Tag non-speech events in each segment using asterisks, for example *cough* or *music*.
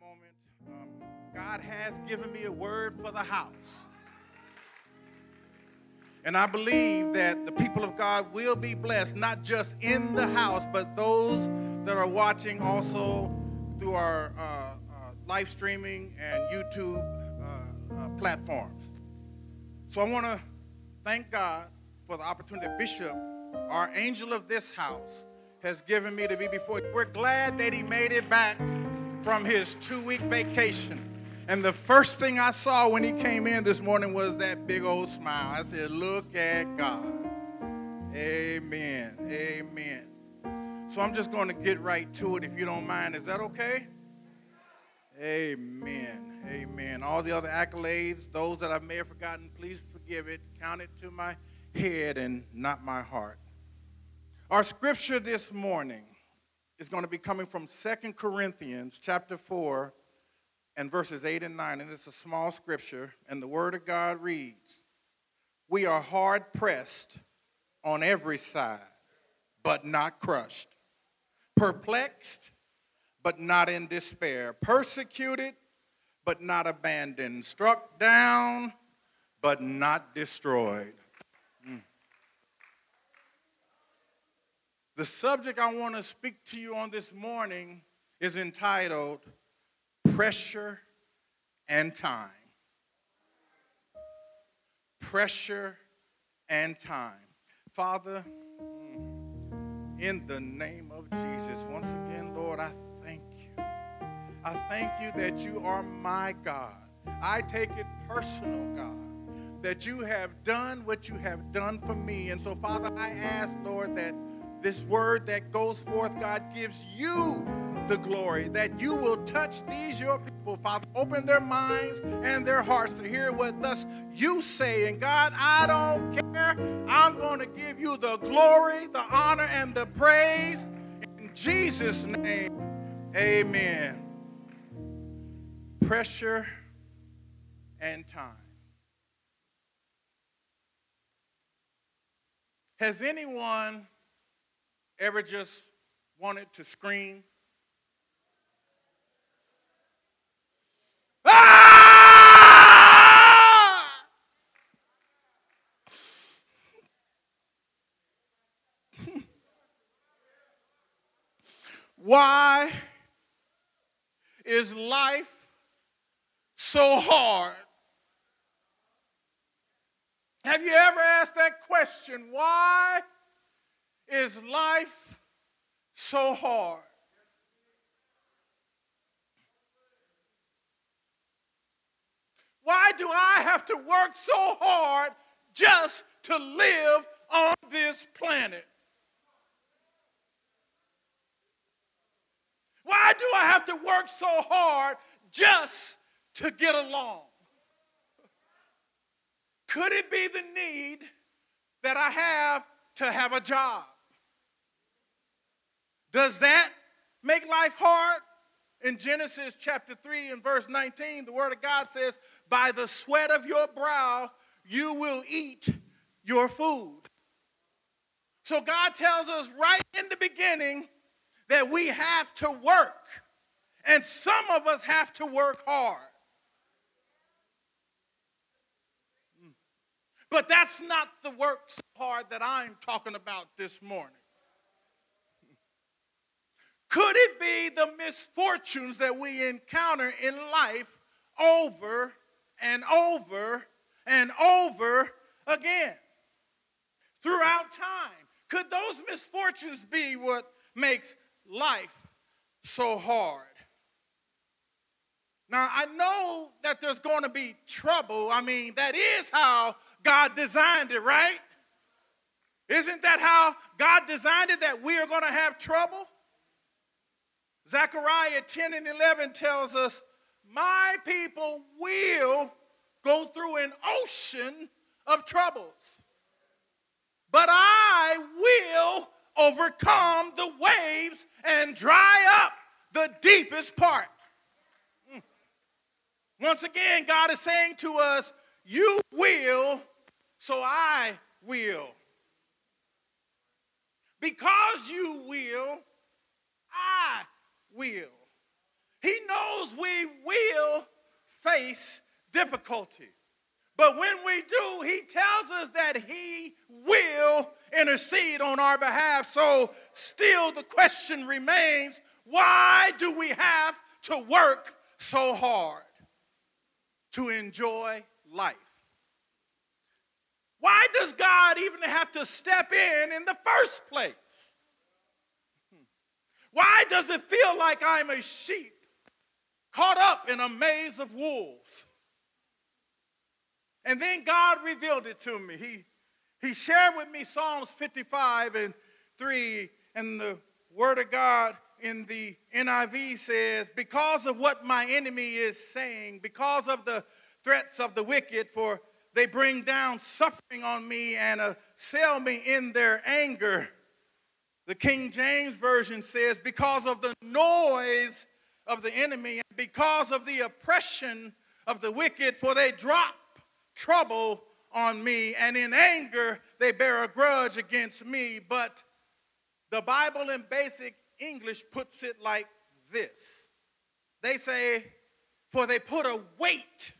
moment. Um, God has given me a word for the house. And I believe that the people of God will be blessed, not just in the house, but those that are watching also through our uh, uh, live streaming and YouTube uh, uh platforms. So I want to thank God for the opportunity Bishop, our angel of this house, has given me to be before you. We're glad that he made it back from his two week vacation. And the first thing I saw when he came in this morning was that big old smile. I said, Look at God. Amen. Amen. So I'm just going to get right to it if you don't mind. Is that okay? Amen. Amen. All the other accolades, those that I may have forgotten, please forgive it. Count it to my head and not my heart. Our scripture this morning is going to be coming from Second Corinthians chapter 4 and verses 8 and 9. And it's a small scripture, and the word of God reads We are hard pressed on every side, but not crushed, perplexed, but not in despair, persecuted, but not abandoned, struck down, but not destroyed. Mm. The subject I want to speak to you on this morning is entitled Pressure and Time. Pressure and Time. Father, mm, in the name of Jesus, once again, Lord, I thank you. I thank you that you are my God. I take it personal, God, that you have done what you have done for me. And so, Father, I ask, Lord, that this word that goes forth, God, gives you the glory, that you will touch these your people, Father. Open their minds and their hearts to hear what thus you say. And God, I don't care. I'm going to give you the glory, the honor, and the praise. In Jesus' name, amen. Pressure and time. Has anyone ever just wanted to scream? Ah! *laughs* Why is life so hard? Have you ever asked that question? Why is life so hard? Why do I have to work so hard just to live on this planet? Why do I have to work so hard just to get along? Could it be the need that I have to have a job? Does that make life hard? In Genesis chapter 3 and verse 19, the word of God says, By the sweat of your brow you will eat your food. So God tells us right in the beginning that we have to work. And some of us have to work hard. Hmm. But that's not the work so hard that I'm talking about this morning. Could it be the misfortunes that we encounter in life over and over and over again throughout time? Could those misfortunes be what makes life so hard? Now, I know that there's going to be trouble. I mean, that is how God designed it, right? Isn't that how God designed it that we are going to have trouble? Zechariah 10 and 11 tells us, My people will go through an ocean of troubles, but I will overcome the waves and dry up the deepest part. Hmm. Once again, God is saying to us, You will, so I will. Because you will, I will. He knows we will face difficulty. But when we do, he tells us that he will intercede on our behalf. So, still, the question remains why do we have to work so hard to enjoy life? Why does God even have to step in in the first place? Why does it feel like I'm a sheep caught up in a maze of wolves? And then God revealed it to me. He, he shared with me Psalms 55 and 3, and the Word of God in the NIV says, Because of what my enemy is saying, because of the threats of the wicked, for they bring down suffering on me and assail me in their anger. The King James Version says, Because of the noise of the enemy, and because of the oppression of the wicked, for they drop trouble on me, and in anger they bear a grudge against me. But the Bible in basic English puts it like this they say, For they put a weight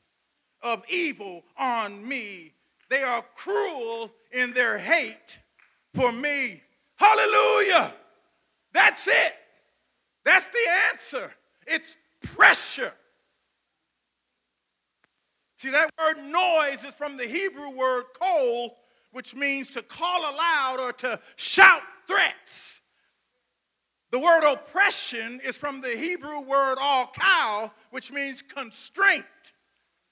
of evil on me. They are cruel in their hate for me. Hallelujah. That's it. That's the answer. It's pressure. See, that word noise is from the Hebrew word kol, which means to call aloud or to shout threats. The word oppression is from the Hebrew word all cow, which means constraint.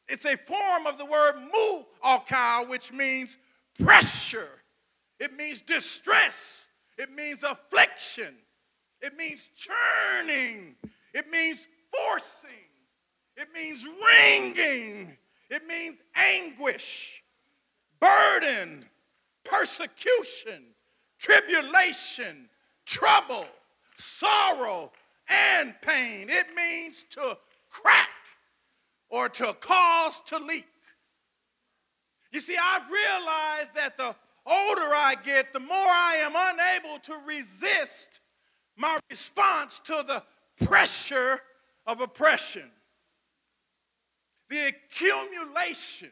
It's a form of the word mu all cow, which means pressure. It means distress. It means affliction. It means churning. It means forcing. It means wringing. It means anguish, burden, persecution, tribulation, trouble, sorrow, and pain. It means to crack or to cause to leak. You see, I've realized that the older I get, the more I am unable to resist my response to the pressure of oppression the accumulation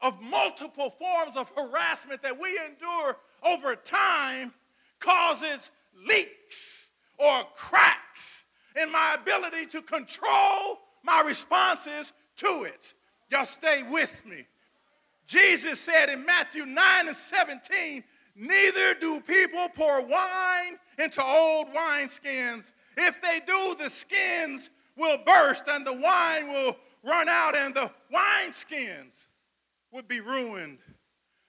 of multiple forms of harassment that we endure over time causes leaks or cracks in my ability to control my responses to it. Y'all stay with me. Jesus said in Matthew 9 and 17, Neither do people pour wine into old wineskins. If they do, the skins will burst and the wine will run out and the wineskins would be ruined.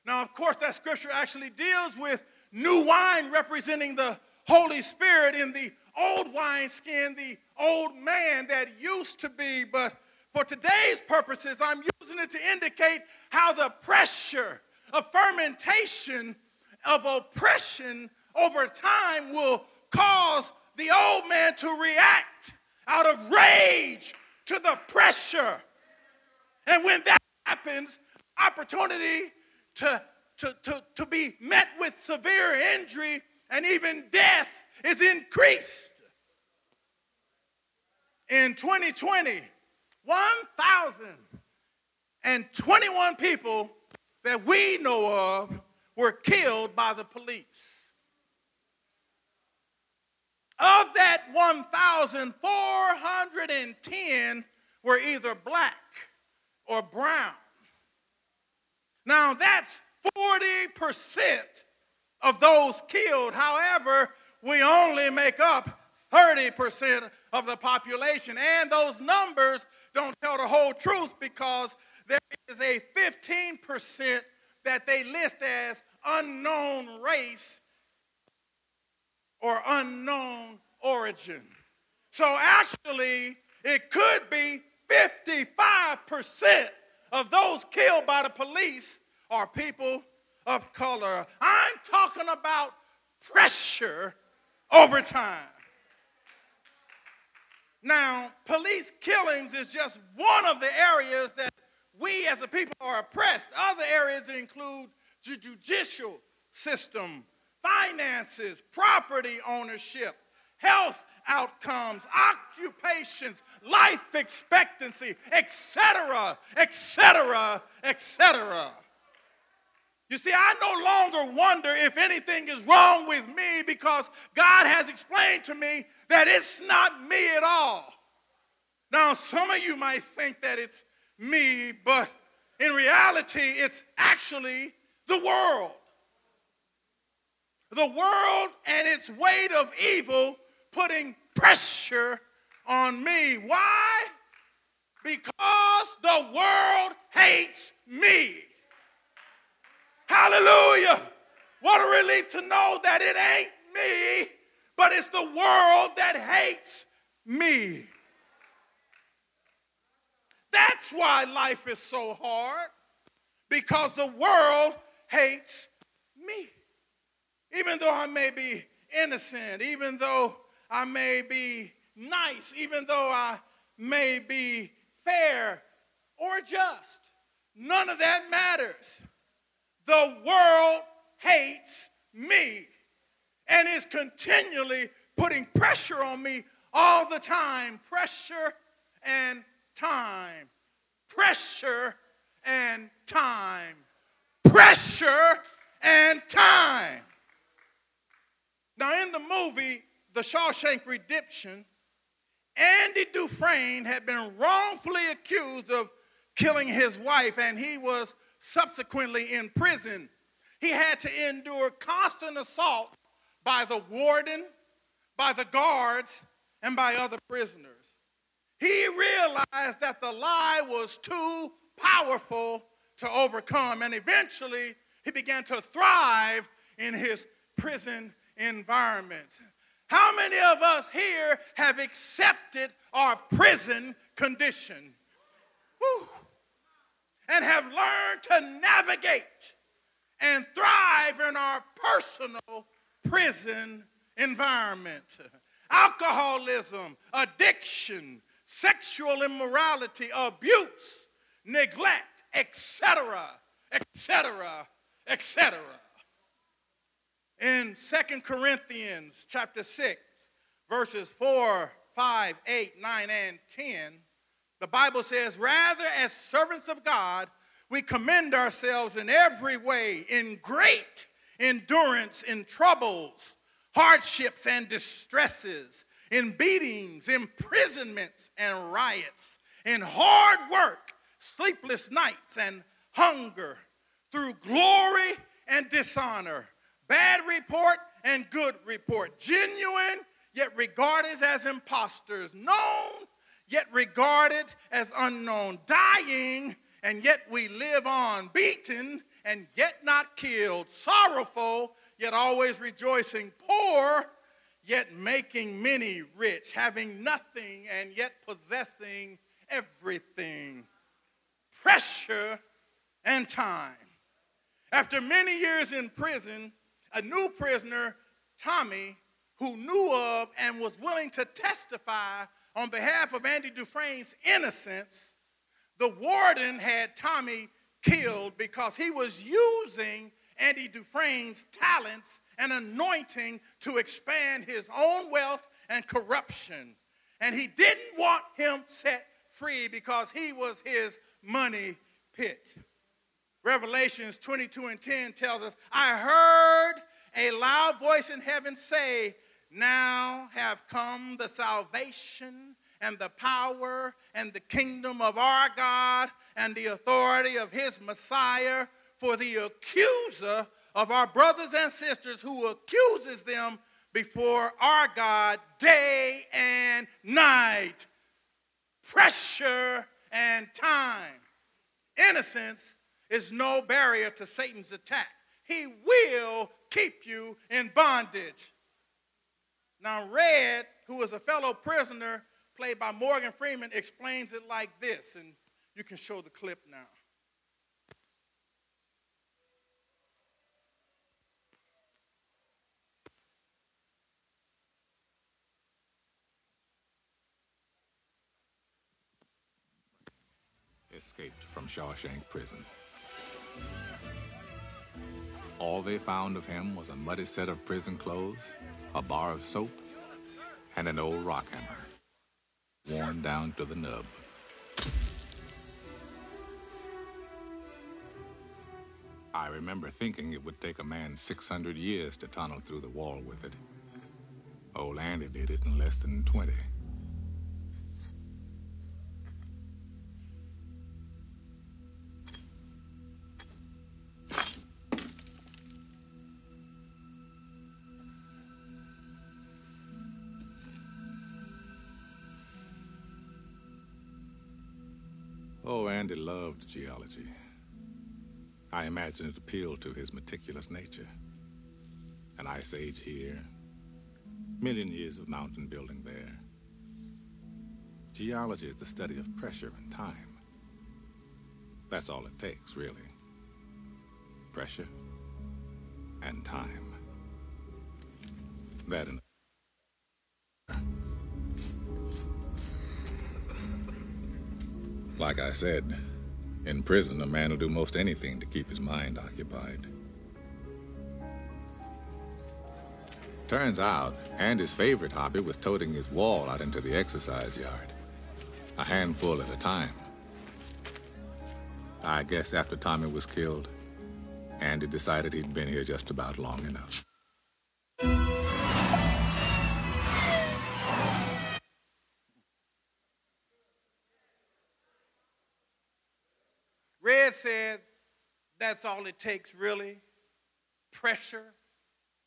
Now, of course, that scripture actually deals with new wine representing the Holy Spirit in the old wineskin, the old man that used to be. But for today's purposes, I'm using it to indicate how the pressure of fermentation, of oppression over time will cause the old man to react out of rage to the pressure. And when that happens, opportunity to, to, to, to be met with severe injury and even death is increased. In 2020, 1,021 people that we know of were killed by the police. Of that 1,410 were either black or brown. Now that's 40% of those killed. However, we only make up 30% of the population. And those numbers don't tell the whole truth because there is a 15% that they list as unknown race or unknown origin. So actually, it could be 55% of those killed by the police are people of color. I'm talking about pressure over time. Now, police killings is just one of the areas that we as a people are oppressed. Other areas include the judicial system, finances, property ownership, health outcomes, occupations, life expectancy, etc., etc., etc. You see, I no longer wonder if anything is wrong with me because God has explained to me that it's not me at all. Now, some of you might think that it's me, but in reality, it's actually the world. The world and its weight of evil putting pressure on me. Why? Because the world hates me. Hallelujah. What a relief to know that it ain't me, but it's the world that hates me. That's why life is so hard, because the world hates me. Even though I may be innocent, even though I may be nice, even though I may be fair or just, none of that matters. The world hates me and is continually putting pressure on me all the time. Pressure and time. Pressure and time. Pressure and time. Now, in the movie, The Shawshank Redemption, Andy Dufresne had been wrongfully accused of killing his wife, and he was subsequently in prison. He had to endure constant assault by the warden, by the guards, and by other prisoners. He realized that the lie was too powerful to overcome, and eventually he began to thrive in his prison environment. How many of us here have accepted our prison condition? And have learned to navigate and thrive in our personal prison environment. Alcoholism, addiction, sexual immorality, abuse, neglect, etc., etc., etc. In Second Corinthians chapter 6, verses 4, 5, 8, 9, and 10, the Bible says, Rather, as servants of God, we commend ourselves in every way in great endurance in troubles, hardships, and distresses in beatings, imprisonments, and riots, in hard work, sleepless nights, and hunger, through glory and dishonor, bad report and good report, genuine yet regarded as impostors, known yet regarded as unknown, dying and yet we live on, beaten and yet not killed, sorrowful yet always rejoicing, poor yet making many rich, having nothing and yet possessing everything. Pressure and time. After many years in prison, a new prisoner, Tommy, who knew of and was willing to testify on behalf of Andy Dufresne's innocence, the warden had Tommy killed because he was using Andy Dufresne's talents and anointing to expand his own wealth and corruption. And he didn't want him set free because he was his money pit. Revelations 22 and 10 tells us, I heard a loud voice in heaven say, Now have come the salvation and the power and the kingdom of our God and the authority of his Messiah, for the accuser of our brothers and sisters who accuses them before our God day and night. Pressure and time. Innocence is no barrier to Satan's attack. He will keep you in bondage. Now, Red, who is a fellow prisoner played by Morgan Freeman, explains it like this, and you can show the clip now. escaped from Shawshank Prison. All they found of him was a muddy set of prison clothes, a bar of soap, and an old rock hammer, worn down to the nub. I remember thinking it would take a man 600 years to tunnel through the wall with it. Old Andy did it in less than 20. Oh, Andy loved geology. I imagine it appealed to his meticulous nature. An ice age here, million years of mountain building there. Geology is the study of pressure and time. That's all it takes, really. Pressure and time. That and like I said, in prison, a man will do most anything to keep his mind occupied. Turns out, Andy's favorite hobby was toting his wall out into the exercise yard, a handful at a time. I guess after Tommy was killed, Andy decided he'd been here just about long enough. That's all it takes, really pressure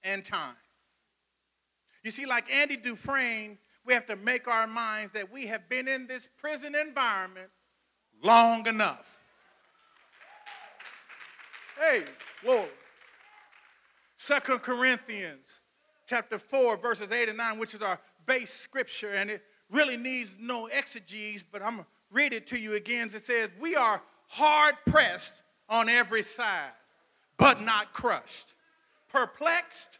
and time. You see, like Andy Dufresne, we have to make our minds that we have been in this prison environment long enough. Hey, Lord. Second Corinthians chapter 4, verses 8 and 9, which is our base scripture, and it really needs no exegesis, but I'm going to read it to you again. It says, We are hard pressed on every side, but not crushed, perplexed,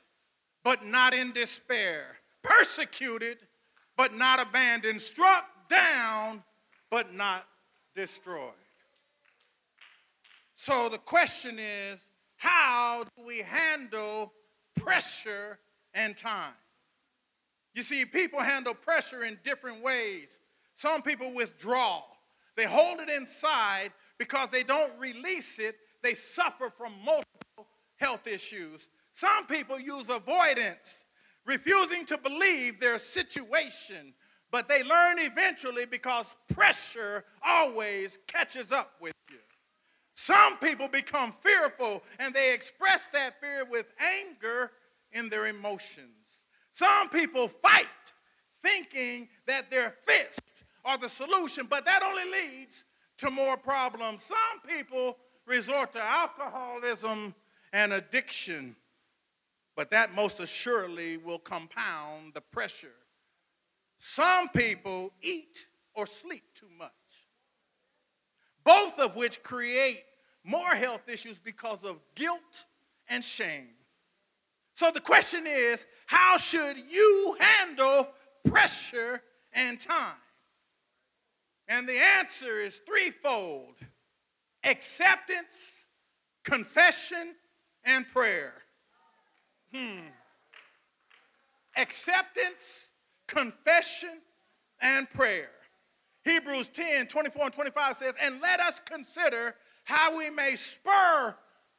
but not in despair, persecuted, but not abandoned, struck down, but not destroyed. So the question is how do we handle pressure and time? You see, people handle pressure in different ways. Some people withdraw, they hold it inside because they don't release it, they suffer from multiple health issues. Some people use avoidance, refusing to believe their situation, but they learn eventually because pressure always catches up with you. Some people become fearful and they express that fear with anger in their emotions. Some people fight thinking that their fists are the solution, but that only leads to more problems. Some people resort to alcoholism and addiction, but that most assuredly will compound the pressure. Some people eat or sleep too much, both of which create more health issues because of guilt and shame. So the question is how should you handle pressure and time? And the answer is threefold acceptance, confession, and prayer. Hmm. Acceptance, confession, and prayer. Hebrews 10 24 and 25 says, And let us consider how we may spur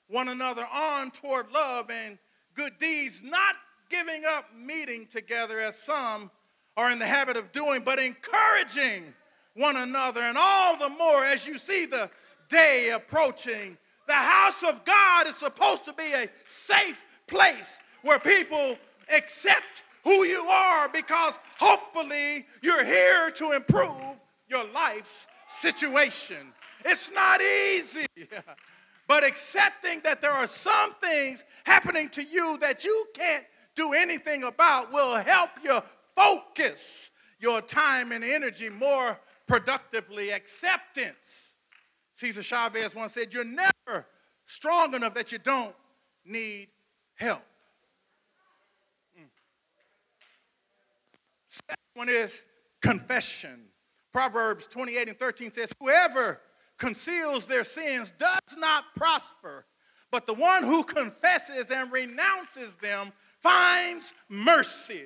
one another on toward love and good deeds, not giving up meeting together as some are in the habit of doing, but encouraging one another, and all the more as you see the day approaching. The house of God is supposed to be a safe place where people accept who you are because hopefully you're here to improve your life's situation. It's not easy, *laughs* but accepting that there are some things happening to you that you can't do anything about will help you focus your time and energy more productively. Acceptance. Cesar Chavez once said, You're never strong enough that you don't need help. Mm. Second one is confession. Proverbs 28 and 13 says, Whoever conceals their sins does not prosper, but the one who confesses and renounces them finds mercy.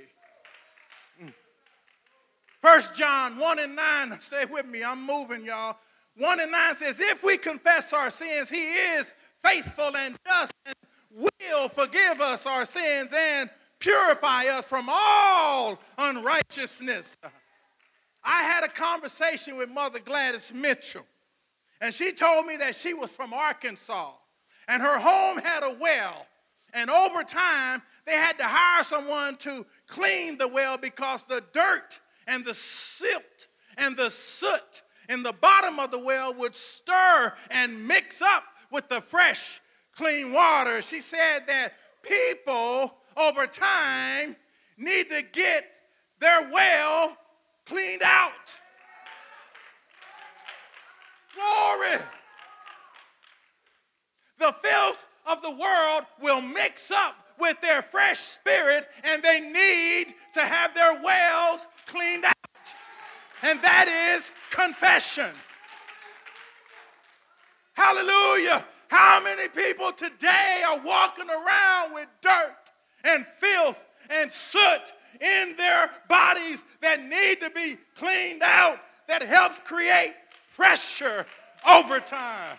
First John 1 and 9, *laughs* stay with me, I'm moving, y'all. 1 and 9 says, If we confess our sins, he is faithful and just and will forgive us our sins and purify us from all unrighteousness. I had a conversation with Mother Gladys Mitchell, and she told me that she was from Arkansas, and her home had a well. And over time, they had to hire someone to clean the well because the dirt and the silt and the soot in the bottom of the well would stir and mix up with the fresh, clean water. She said that people over time need to get their well cleaned out. Glory. The filth of the world will mix up with their fresh spirit, and they need to have their wells cleaned out. And that is confession. Hallelujah. How many people today are walking around with dirt and filth and soot in their bodies that need to be cleaned out that helps create pressure over time?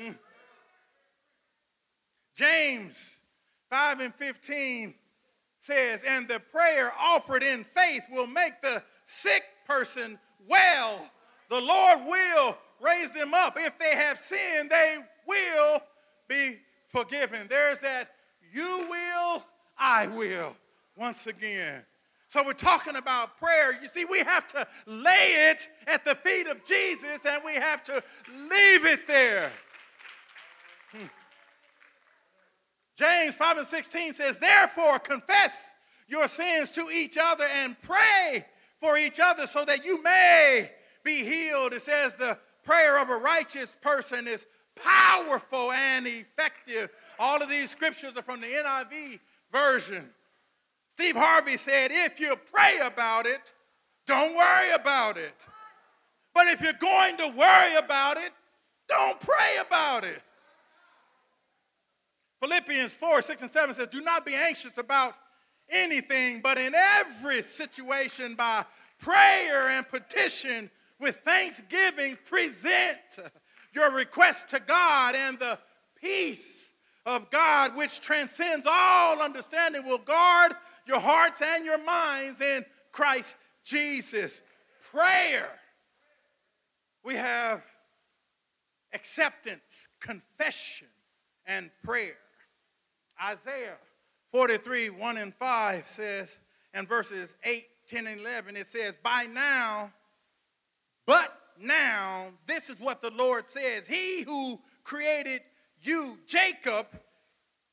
Mm. James 5 and 15 says, And the prayer offered in faith will make the sick person well. The Lord will raise them up. If they have sinned, they will be forgiven. There's that you will, I will, once again. So we're talking about prayer. You see, we have to lay it at the feet of Jesus and we have to leave it there. Hmm. James 5 and 16 says, Therefore, confess your sins to each other and pray for each other so that you may be healed. It says, The prayer of a righteous person is powerful and effective. All of these scriptures are from the NIV version. Steve Harvey said, If you pray about it, don't worry about it. But if you're going to worry about it, don't pray about it. Philippians 4 6 and 7 says, Do not be anxious about anything, but in every situation, by prayer and petition, with thanksgiving, present your request to God, and the peace of God, which transcends all understanding, will guard your hearts and your minds in Christ Jesus. Prayer. We have acceptance, confession, and prayer. Isaiah 43, 1 and 5 says, and verses 8, 10, and 11, it says, By now, but now, this is what the Lord says He who created you, Jacob,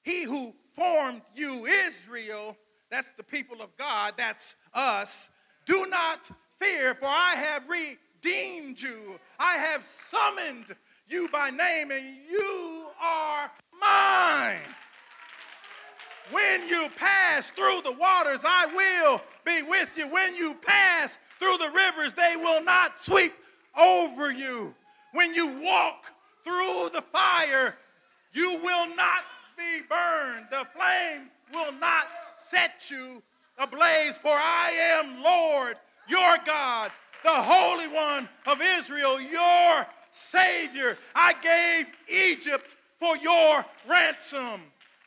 he who formed you, Israel, that's the people of God, that's us. Do not fear, for I have redeemed you. I have summoned you by name, and you are mine. When you pass through the waters, I will be with you. When you pass through the rivers, they will not sweep over you. When you walk through the fire, you will not be burned. The flame will not set you ablaze, for I am Lord, your God, the Holy One of Israel, your Savior. I gave Egypt for your ransom.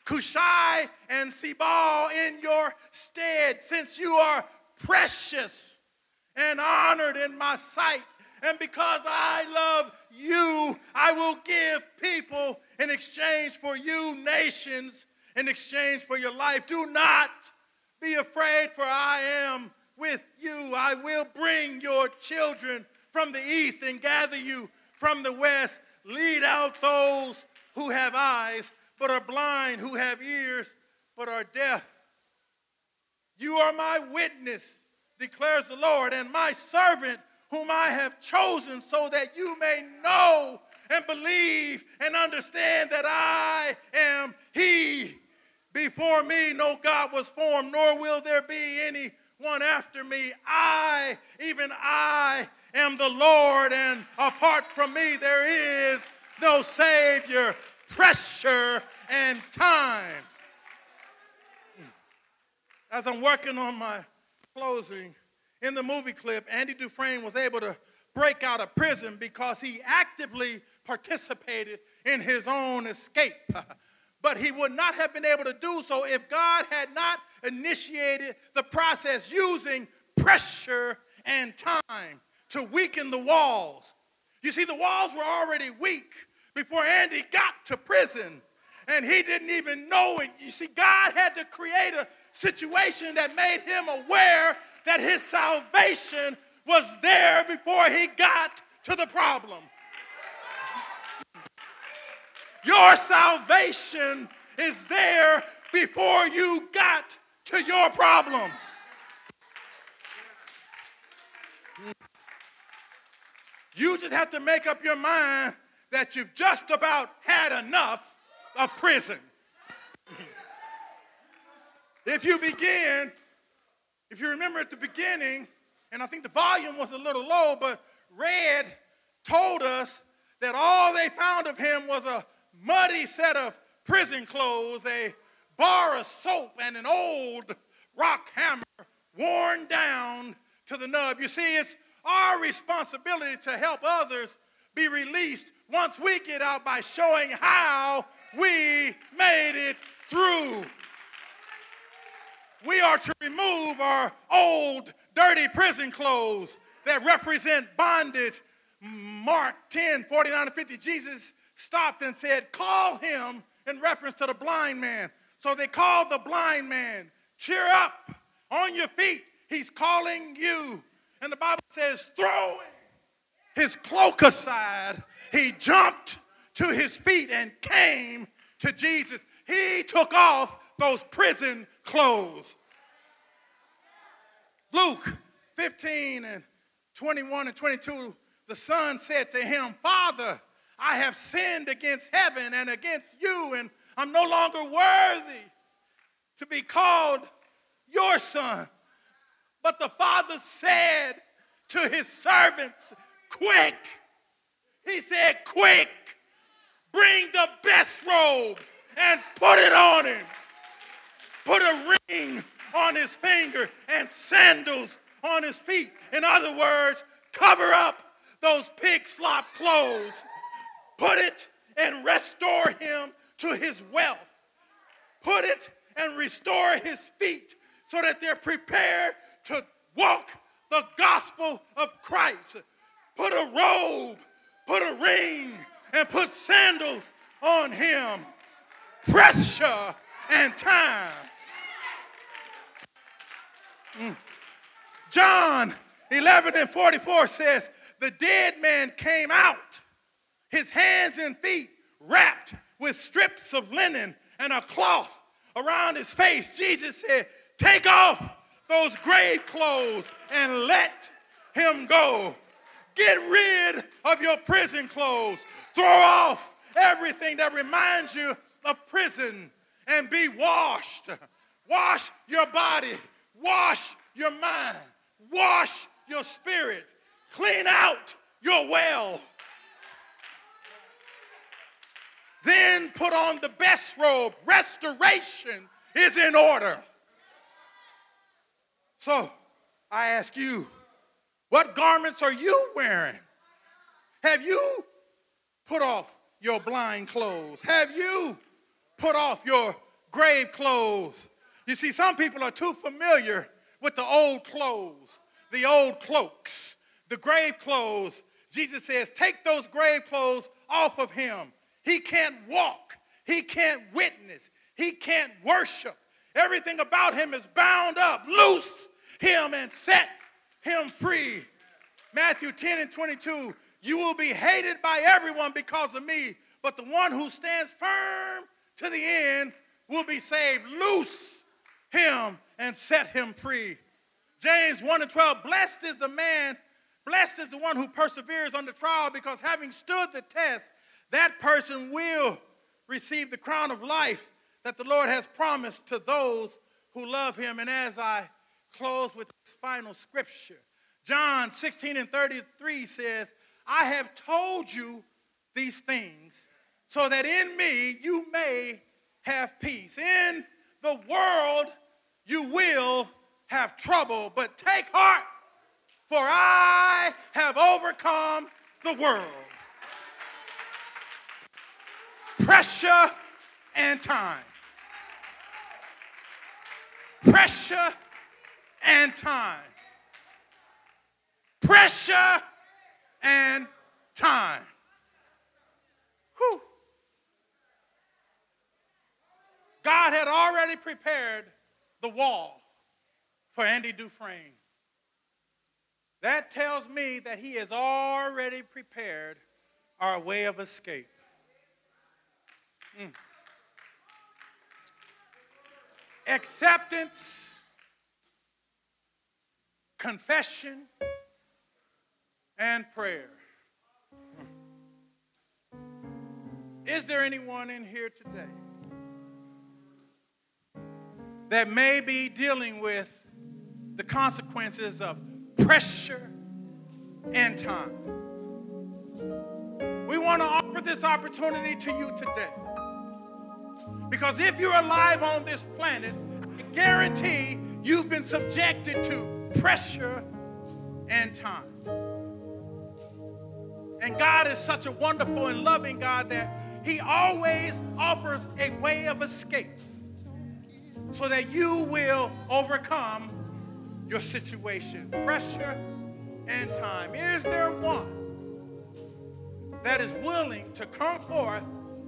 Cushai and Sebal in your stead, since you are precious and honored in my sight. And because I love you, I will give people in exchange for you, nations, in exchange for your life. Do not be afraid, for I am with you. I will bring your children from the east and gather you from the west. Lead out those who have eyes but are blind, who have ears, but are deaf. You are my witness, declares the Lord, and my servant whom I have chosen, so that you may know and believe and understand that I am He. Before me, no God was formed, nor will there be any one after me. I, even I, am the Lord, and apart from me, there is no Savior pressure and time. As I'm working on my closing, in the movie clip, Andy Dufresne was able to break out of prison because he actively participated in his own escape. *laughs* but he would not have been able to do so if God had not initiated the process using pressure and time to weaken the walls. You see, the walls were already weak before Andy got to prison, and he didn't even know it. You see, God had to create a situation that made him aware that his salvation was there before he got to the problem. Your salvation is there before you got to your problem. You just have to make up your mind that you've just about had enough of prison. If you begin, if you remember at the beginning, and I think the volume was a little low, but Red told us that all they found of him was a muddy set of prison clothes, a bar of soap, and an old rock hammer worn down to the nub. You see, it's our responsibility to help others be released once we get out by showing how we made it through. We are to remove our old, dirty prison clothes that represent bondage. Mark 10 49 to 50, Jesus stopped and said, Call him in reference to the blind man. So they called the blind man, Cheer up on your feet. He's calling you. And the Bible says, Throwing his cloak aside, he jumped to his feet and came to Jesus. He took off those prison clothes. Luke 15 and 21 and 22, the son said to him, Father, I have sinned against heaven and against you, and I'm no longer worthy to be called your son. But the father said to his servants, Quick! He said, Quick! Bring the best robe and put it on him. Put a ring on his finger and sandals on his feet. In other words, cover up those pig slop clothes Put it and restore him to his wealth. Put it and restore his feet so that they're prepared to walk the gospel of Christ. Put a robe, put a ring, and put sandals on him. Pressure and time. Mm. John 11 and 44 says, The dead man came out his hands and feet wrapped with strips of linen and a cloth around his face. Jesus said, Take off those grave clothes and let him go. Get rid of your prison clothes. Throw off everything that reminds you of prison and be washed. Wash your body, wash your mind, wash your spirit, clean out your well. Then put on the best robe. Restoration is in order. So I ask you, what garments are you wearing? Have you put off your blind clothes? Have you put off your grave clothes? You see, some people are too familiar with the old clothes, the old cloaks, the grave clothes. Jesus says, take those grave clothes off of him. He can't walk. He can't witness. He can't worship. Everything about him is bound up. Loose him and set him free. Matthew 10 and 22 You will be hated by everyone because of me, but the one who stands firm to the end will be saved. Loose him and set him free. James 1 and 12 Blessed is the man, blessed is the one who perseveres under trial because having stood the test, that person will receive the crown of life that the Lord has promised to those who love him. And as I close with this final scripture, John 16 and 33 says, I have told you these things so that in me you may have peace. In the world you will have trouble, but take heart, for I have overcome the world. Pressure and time. Pressure and time. Pressure and time. Whew. God had already prepared the wall for Andy Dufresne. That tells me that he has already prepared our way of escape. Mm. Acceptance, confession, and prayer. Is there anyone in here today that may be dealing with the consequences of pressure and time? We want to offer this opportunity to you today. Because if you're alive on this planet, I guarantee you've been subjected to pressure and time. And God is such a wonderful and loving God that He always offers a way of escape so that you will overcome your situation. Pressure and time. Is there one that is willing to come forth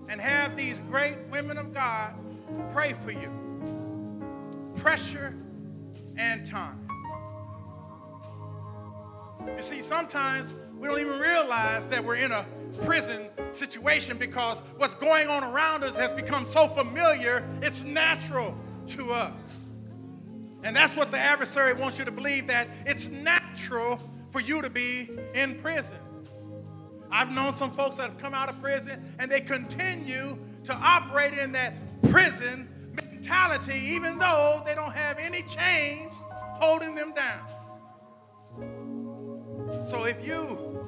and have these great women of God pray for you? Pressure and time. You see, sometimes we don't even realize that we're in a prison situation because what's going on around us has become so familiar, it's natural to us. And that's what the adversary wants you to believe that it's natural for you to be in prison. I've known some folks that have come out of prison and they continue to operate in that prison mentality even though they don't have any chains holding them down. So if you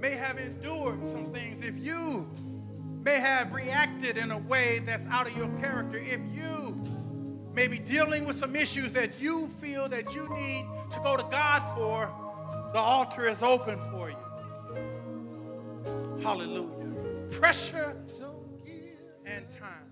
may have endured some things, if you may have reacted in a way that's out of your character, if you may be dealing with some issues that you feel that you need to go to God for, the altar is open for you. Hallelujah. Pressure and time.